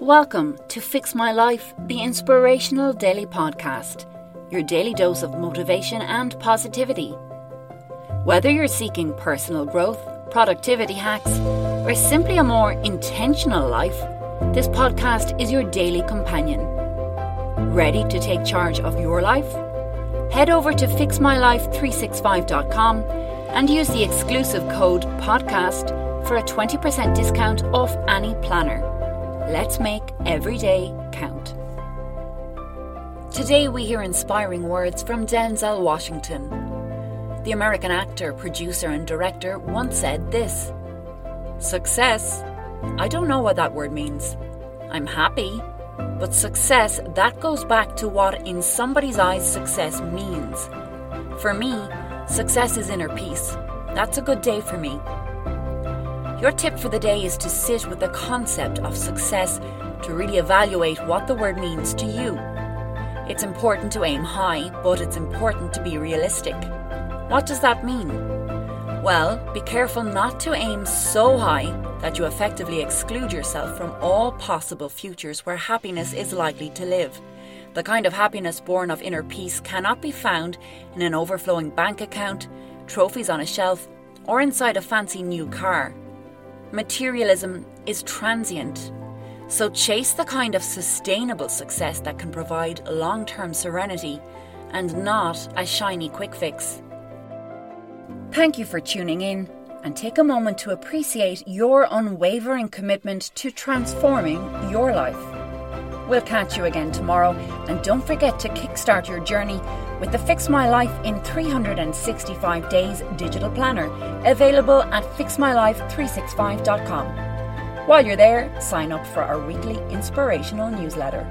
Welcome to Fix My Life, the inspirational daily podcast, your daily dose of motivation and positivity. Whether you're seeking personal growth, productivity hacks, or simply a more intentional life, this podcast is your daily companion. Ready to take charge of your life? Head over to fixmylife365.com and use the exclusive code PODCAST for a 20% discount off any planner. Let's make every day count. Today we hear inspiring words from Denzel Washington. The American actor, producer, and director once said this Success? I don't know what that word means. I'm happy, but success, that goes back to what in somebody's eyes success means. For me, success is inner peace. That's a good day for me. Your tip for the day is to sit with the concept of success to really evaluate what the word means to you. It's important to aim high, but it's important to be realistic. What does that mean? Well, be careful not to aim so high that you effectively exclude yourself from all possible futures where happiness is likely to live. The kind of happiness born of inner peace cannot be found in an overflowing bank account, trophies on a shelf, or inside a fancy new car. Materialism is transient, so chase the kind of sustainable success that can provide long term serenity and not a shiny quick fix. Thank you for tuning in and take a moment to appreciate your unwavering commitment to transforming your life. We'll catch you again tomorrow, and don't forget to kickstart your journey with the Fix My Life in 365 Days digital planner, available at fixmylife365.com. While you're there, sign up for our weekly inspirational newsletter.